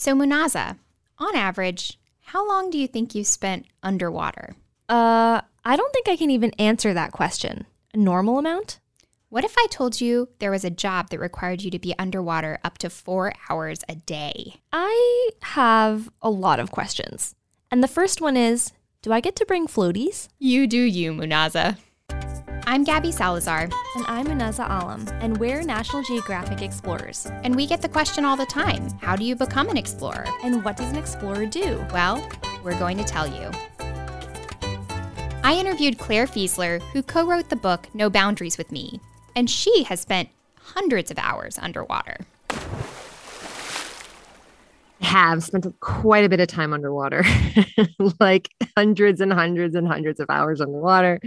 So, Munaza, on average, how long do you think you spent underwater? Uh, I don't think I can even answer that question. A normal amount? What if I told you there was a job that required you to be underwater up to four hours a day? I have a lot of questions. And the first one is Do I get to bring floaties? You do you, Munaza. I'm Gabby Salazar. And I'm Munaza Alam, and we're National Geographic Explorers. And we get the question all the time How do you become an explorer? And what does an explorer do? Well, we're going to tell you. I interviewed Clare Fieseler, who co wrote the book No Boundaries with Me, and she has spent hundreds of hours underwater. have spent quite a bit of time underwater, like hundreds and hundreds and hundreds of hours underwater.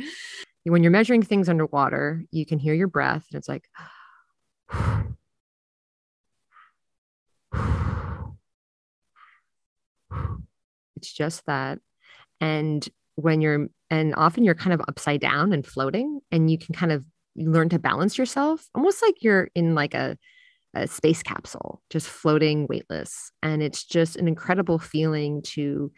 When you're measuring things underwater, you can hear your breath, and it's like, it's just that. And when you're, and often you're kind of upside down and floating, and you can kind of learn to balance yourself almost like you're in like a, a space capsule just floating weightless and it's just an incredible feeling to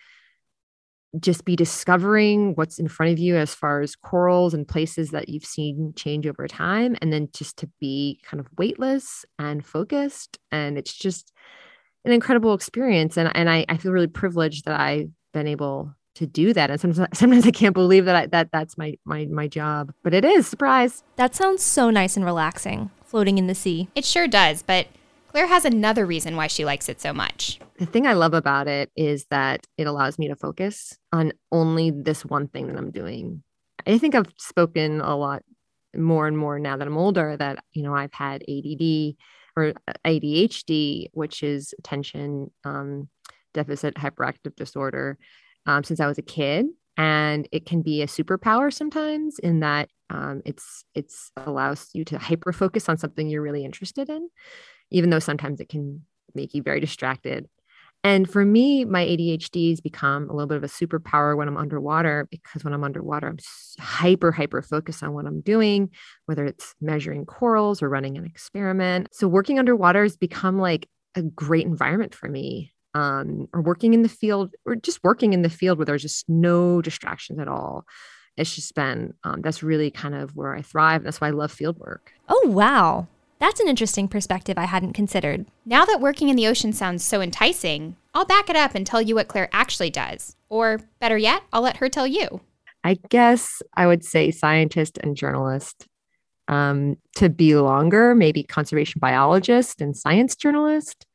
just be discovering what's in front of you as far as corals and places that you've seen change over time and then just to be kind of weightless and focused and it's just an incredible experience and, and I, I feel really privileged that i've been able to do that. And sometimes, sometimes I can't believe that I, that that's my my my job, but it is. Surprise! That sounds so nice and relaxing, floating in the sea. It sure does. But Clare has another reason why she likes it so much. The thing I love about it is that it allows me to focus on only this one thing that I'm doing. I think I've spoken a lot more and more now that I'm older that you know I've had ADD or ADHD, which is attention um, deficit hyperactive disorder um, since I was a kid, and it can be a superpower sometimes in that um, it's it's allows you to hyper focus on something you're really interested in, even though sometimes it can make you very distracted. And for me, my ADHD has become a little bit of a superpower when I'm underwater because when I'm underwater, I'm hyper, hyper focused on what I'm doing, whether it's measuring corals or running an experiment. So working underwater has become like a great environment for me um, or working in the field or just working in the field where there's just no distractions at all. It's just been, um, that's really kind of where I thrive. That's why I love field work. Oh, wow. That's an interesting perspective I hadn't considered. Now that working in the ocean sounds so enticing, I'll back it up and tell you what Clare actually does. Or better yet, I'll let her tell you. I guess I would say scientist and journalist. Um, to be longer, maybe conservation biologist and science journalist.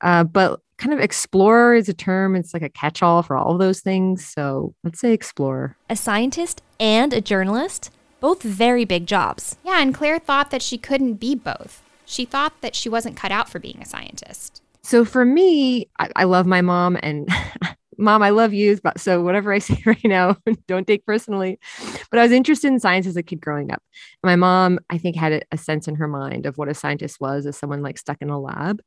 Uh, but kind of explorer is a term. It's like a catch all for all of those things. So let's say explorer. A scientist and a journalist, both very big jobs. Yeah, and Clare thought that she couldn't be both. She thought that she wasn't cut out for being a scientist. So for me, I, I love my mom and mom, I love you. But so whatever I say right now, don't take personally. But I was interested in science as a kid growing up. My mom, I think, had a, a sense in her mind of what a scientist was as someone like stuck in a lab.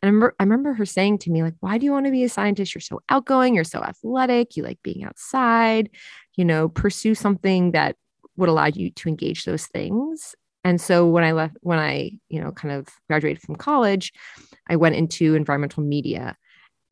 And I remember, I remember her saying to me, like, why do you want to be a scientist? You're so outgoing, you're so athletic, you like being outside, you know, pursue something that would allow you to engage those things. And so when I left, when I, you know, kind of graduated from college, I went into environmental media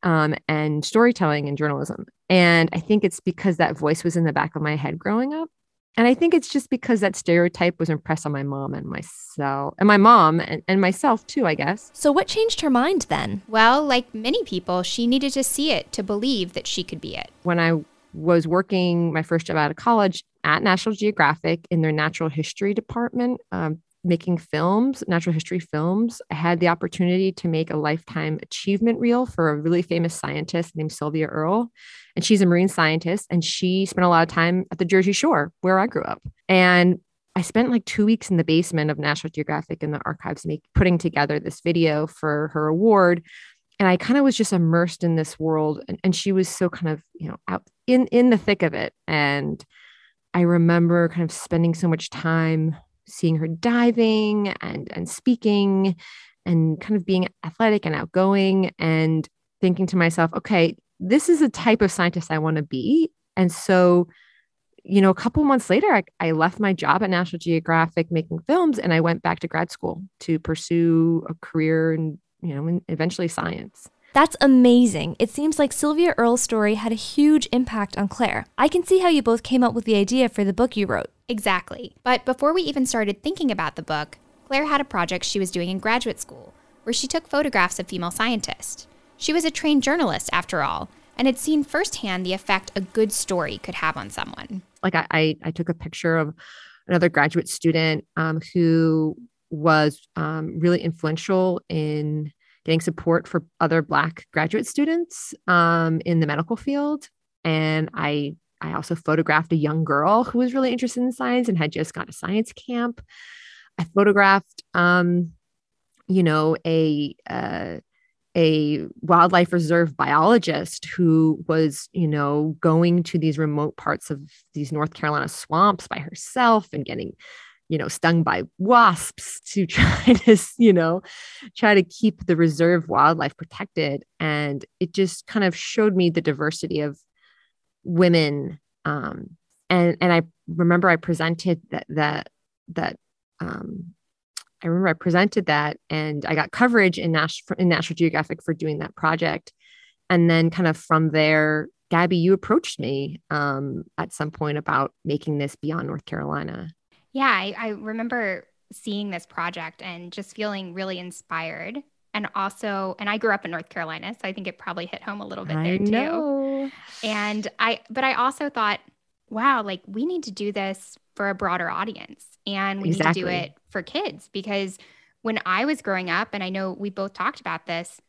um, and storytelling and journalism. And I think it's because that voice was in the back of my head growing up. And I think it's just because that stereotype was impressed on my mom and myself, and my mom and, and myself too, I guess. So, what changed her mind then? Well, like many people, she needed to see it to believe that she could be it. When I was working my first job out of college at National Geographic in their natural history department, um, making films, natural history films. I had the opportunity to make a lifetime achievement reel for a really famous scientist named Sylvia Earle. And she's a marine scientist and she spent a lot of time at the Jersey Shore where I grew up. And I spent like two weeks in the basement of National Geographic in the archives, make, putting together this video for her award. And I kind of was just immersed in this world. And, and she was so kind of, you know, out in, in the thick of it. And I remember kind of spending so much time seeing her diving and and speaking and kind of being athletic and outgoing and thinking to myself, okay, this is a type of scientist I want to be. And so, you know, a couple months later, I, I, left my job at National Geographic making films and I went back to grad school to pursue a career in, you know, eventually science. That's amazing. It seems like Sylvia Earle's story had a huge impact on Clare. I can see how you both came up with the idea for the book you wrote. Exactly. But before we even started thinking about the book, Clare had a project she was doing in graduate school where she took photographs of female scientists. She was a trained journalist, after all, and had seen firsthand the effect a good story could have on someone. Like I, I, I took a picture of another graduate student um, who was um, really influential in getting support for other Black graduate students um, in the medical field. And I, I also photographed a young girl who was really interested in science and had just gone to science camp. I photographed, um, you know, a uh, a wildlife reserve biologist who was, you know, going to these remote parts of these North Carolina swamps by herself and getting, you know, stung by wasps to try to, you know, try to keep the reserve wildlife protected. And it just kind of showed me the diversity of women. Um, and and I remember I presented that that that um, I remember I presented that and I got coverage in, Nash- in National Geographic for doing that project. And then, kind of from there, Gabby, you approached me um, at some point about making this beyond North Carolina. Yeah, I, I remember seeing this project and just feeling really inspired. And also, and I grew up in North Carolina, so I think it probably hit home a little bit there I too. know. And I, but I also thought, wow, like we need to do this for a broader audience and we Exactly. need to do it for kids because when I was growing up, and I know we both talked about this,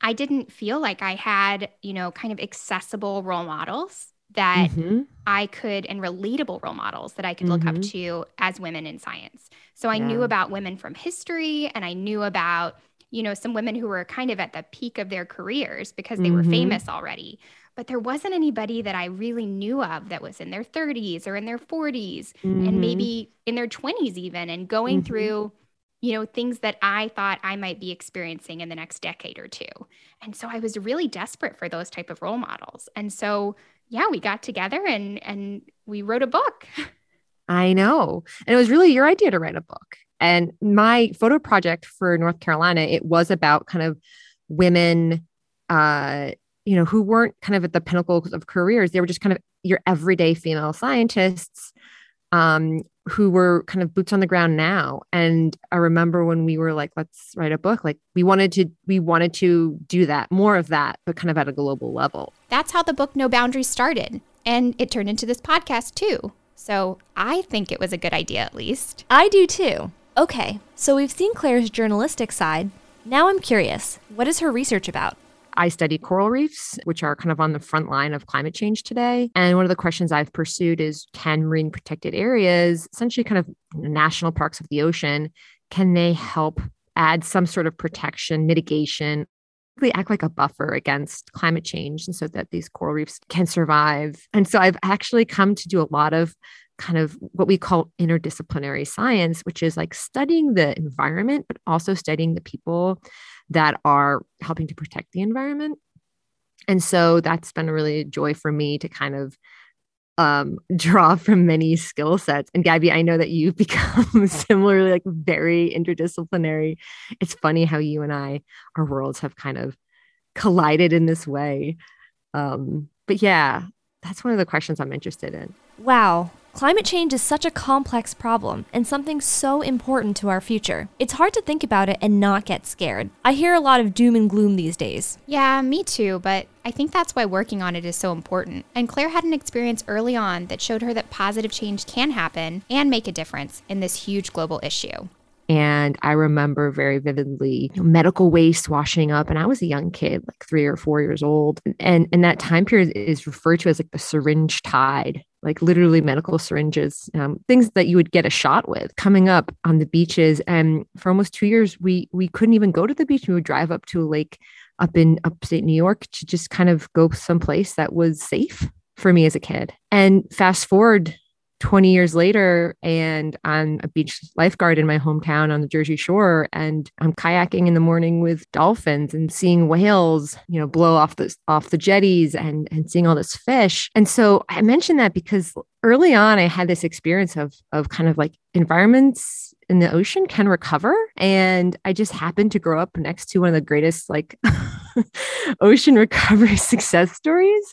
I didn't feel like I had, you know, kind of accessible role models that Mhm. I could and relatable role models that I could look up Mhm. to as women in science. So I knew about women from history and I knew about, you know, some women who were kind of at the peak of their careers because they were Mhm. famous already. But there wasn't anybody that I really knew of that was in their 30s or in their 40s Mhm. and maybe in their 20s even and going Mhm. through you know things that I thought I might be experiencing in the next decade or two. And so I was really desperate for those type of role models. And so yeah, we got together and and we wrote a book. I know. And it was really your idea to write a book. And my photo project for North Carolina, it was about kind of women, uh, you know, who weren't kind of at the pinnacle of careers. They were just kind of your everyday female scientists um, who were kind of boots on the ground now. And I remember when we were like, let's write a book, like we wanted to, we wanted to do that, more of that, but kind of at a global level. That's how the book No Boundaries started. And it turned into this podcast too. So I think it was a good idea at least. I do too. Okay, so we've seen Clare's journalistic side. Now I'm curious what is her research about? I study coral reefs, which are kind of on the front line of climate change today. And one of the questions I've pursued is can marine protected areas, essentially kind of national parks of the ocean, can they help add some sort of protection, mitigation, really act like a buffer against climate change and so that these coral reefs can survive? And so I've actually come to do a lot of kind of what we call interdisciplinary science, which is like studying the environment, but also studying the people that are helping to protect the environment. And so that's been a really joy for me to kind of um, draw from many skill sets. And Gabby, I know that you've become similarly like very interdisciplinary. It's funny how you and I, our worlds have kind of collided in this way. Um, but yeah, that's one of the questions I'm interested in. Wow, climate change is such a complex problem and something so important to our future. It's hard to think about it and not get scared. I hear a lot of doom and gloom these days. Yeah, me too, but I think that's why working on it is so important. And Clare had an experience early on that showed her that positive change can happen and make a difference in this huge global issue. And I remember very vividly you know, medical waste washing up. And I was a young kid, like three or four years old. And, and that time period is referred to as like the syringe tide, like literally medical syringes, um, things that you would get a shot with coming up on the beaches. And for almost two years, we we couldn't even go to the beach. We would drive up to a lake up in upstate New York to just kind of go someplace that was safe for me as a kid. And fast forward 20 years later and I'm a beach lifeguard in my hometown on the Jersey Shore and I'm kayaking in the morning with dolphins and seeing whales, you know, blow off the off the jetties and and seeing all this fish. And so I mentioned that because early on I had this experience of of kind of like environments in the ocean can recover and I just happened to grow up next to one of the greatest like ocean recovery success stories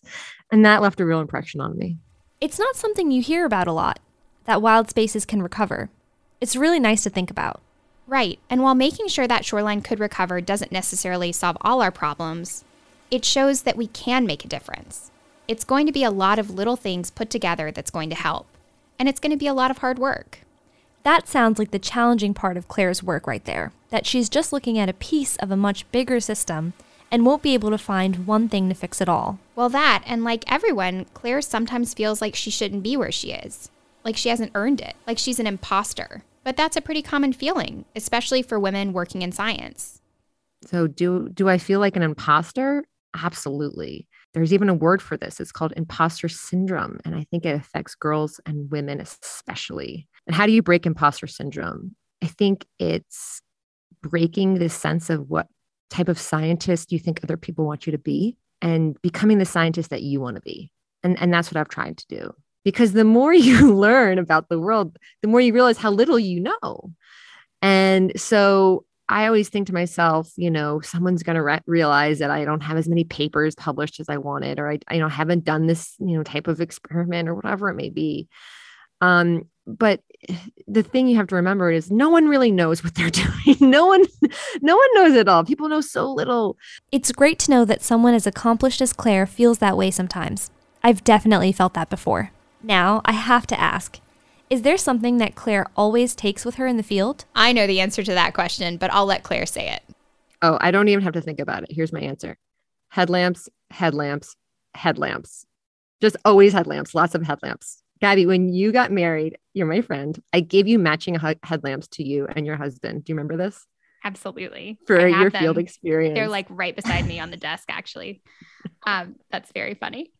and that left a real impression on me. It's not something you hear about a lot, that wild spaces can recover. It's really nice to think about. Right, and while making sure that shoreline could recover doesn't necessarily solve all our problems, it shows that we can make a difference. It's going to be a lot of little things put together that's going to help, and it's going to be a lot of hard work. That sounds like the challenging part of Clare's work right there, that she's just looking at a piece of a much bigger system and won't be able to find one thing to fix it all. Well, that, and like everyone, Clare sometimes feels like she shouldn't be where she is, like she hasn't earned it, like she's an imposter. But that's a pretty common feeling, especially for women working in science. So, do do I feel like an imposter? Absolutely. There's even a word for this. It's called imposter syndrome, and I think it affects girls and women especially. And how do you break imposter syndrome? I think it's breaking this sense of what type of scientist you think other people want you to be and becoming the scientist that you want to be. And, and that's what I've tried to do. Because the more you learn about the world, the more you realize how little you know. And so I always think to myself, you know, someone's going to re- realize that I don't have as many papers published as I wanted, or I, I you know, haven't done this, you know, type of experiment or whatever it may be. Um, but the thing you have to remember is no one really knows what they're doing. no one no one knows it all. People know so little. It's great to know that someone as accomplished as Clare feels that way sometimes. I've definitely felt that before. Now, I have to ask, is there something that Clare always takes with her in the field? I know the answer to that question, but I'll let Clare say it. Oh, I don't even have to think about it. Here's my answer. Headlamps, headlamps, headlamps. Just always headlamps, lots of headlamps. Gabby, when you got married, you're my friend. I gave you matching headlamps to you and your husband. Do you remember this? Absolutely. For your them. field experience. They're like right beside me on the desk, actually. Um, that's very funny.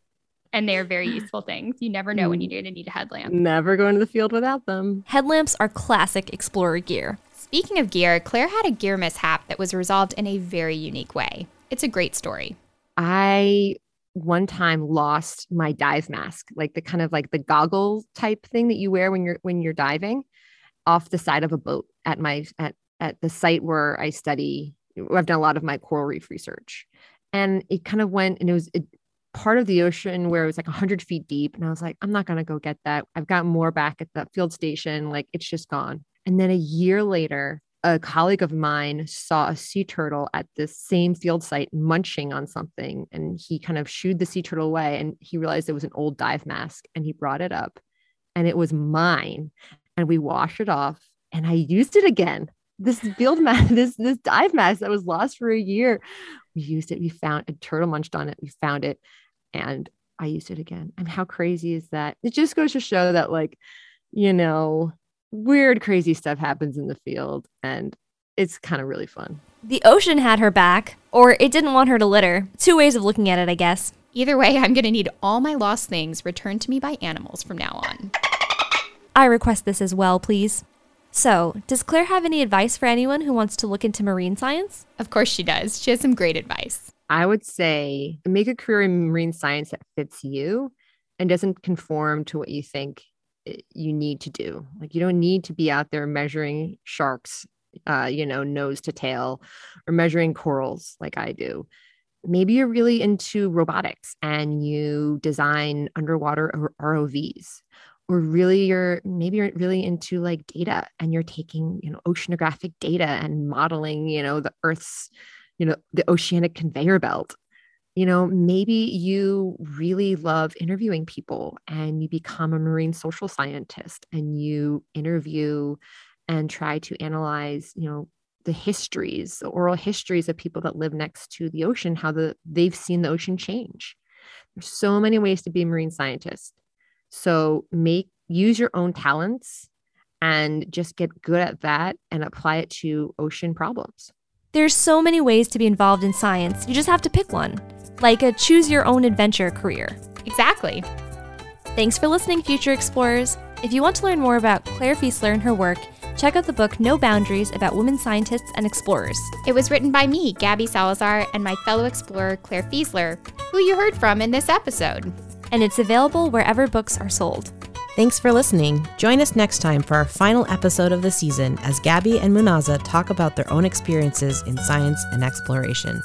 And they're very useful things. You never know when you're going to need a headlamp. Never go into the field without them. Headlamps are classic explorer gear. Speaking of gear, Clare had a gear mishap that was resolved in a very unique way. It's a great story. I one time lost my dive mask, like the kind of like the goggle type thing that you wear when you're when you're diving off the side of a boat at my at at the site where I study. I've done a lot of my coral reef research. And it kind of went and it was it, part of the ocean where it was like 100 feet deep. And I was like, I'm not going to go get that. I've got more back at the field station. Like it's just gone. And then a year later, a colleague of mine saw a sea turtle at this same field site munching on something and he kind of shooed the sea turtle away and he realized it was an old dive mask and he brought it up and it was mine and we washed it off and I used it again. This field mask this this dive mask that was lost for a year. We used it we found a turtle munched on it we found it and I used it again. And how crazy is that? It just goes to show that like you know weird, crazy stuff happens in the field, and it's kind of really fun. The ocean had her back, or it didn't want her to litter. Two ways of looking at it, I guess. Either way, I'm going to need all my lost things returned to me by animals from now on. I request this as well, please. So, does Clare have any advice for anyone who wants to look into marine science? Of course she does. She has some great advice. I would say make a career in marine science that fits you and doesn't conform to what you think you need to do. Like you don't need to be out there measuring sharks, uh, you know, nose to tail, or measuring corals like I do. Maybe you're really into robotics and you design underwater ROVs. Or really you're maybe you're really into like data and you're taking, you know, oceanographic data and modeling, you know, the Earth's, you know, the oceanic conveyor belt you know, maybe you really love interviewing people and you become a marine social scientist and you interview and try to analyze, you know, the histories, the oral histories of people that live next to the ocean, how the they've seen the ocean change. There's so many ways to be a marine scientist. So make use your own talents and just get good at that and apply it to ocean problems. There's so many ways to be involved in science. You just have to pick one like a choose your own adventure career. Exactly. Thanks for listening, Future Explorers. If you want to learn more about Clare Fieseler and her work, check out the book No Boundaries about women scientists and explorers. It was written by me, Gabby Salazar, and my fellow explorer, Clare Fieseler, who you heard from in this episode. And it's available wherever books are sold. Thanks for listening. Join us next time for our final episode of the season as Gabby and Munaza talk about their own experiences in science and exploration.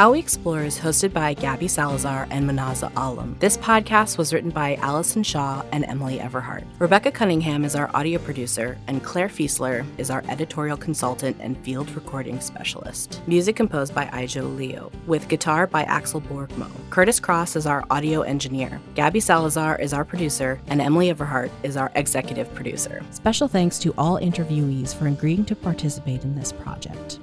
How We Explore is hosted by Gabby Salazar and Munaza Alam. This podcast was written by Allison Shaw and Emily Everhart. Rebecca Cunningham is our audio producer, and Clare Fieseler is our editorial consultant and field recording specialist. Music composed by Ijo Leo, with guitar by Axel Borgmo. Curtis Cross is our audio engineer. Gabby Salazar is our producer, and Emily Everhart is our executive producer. Special thanks to all interviewees for agreeing to participate in this project.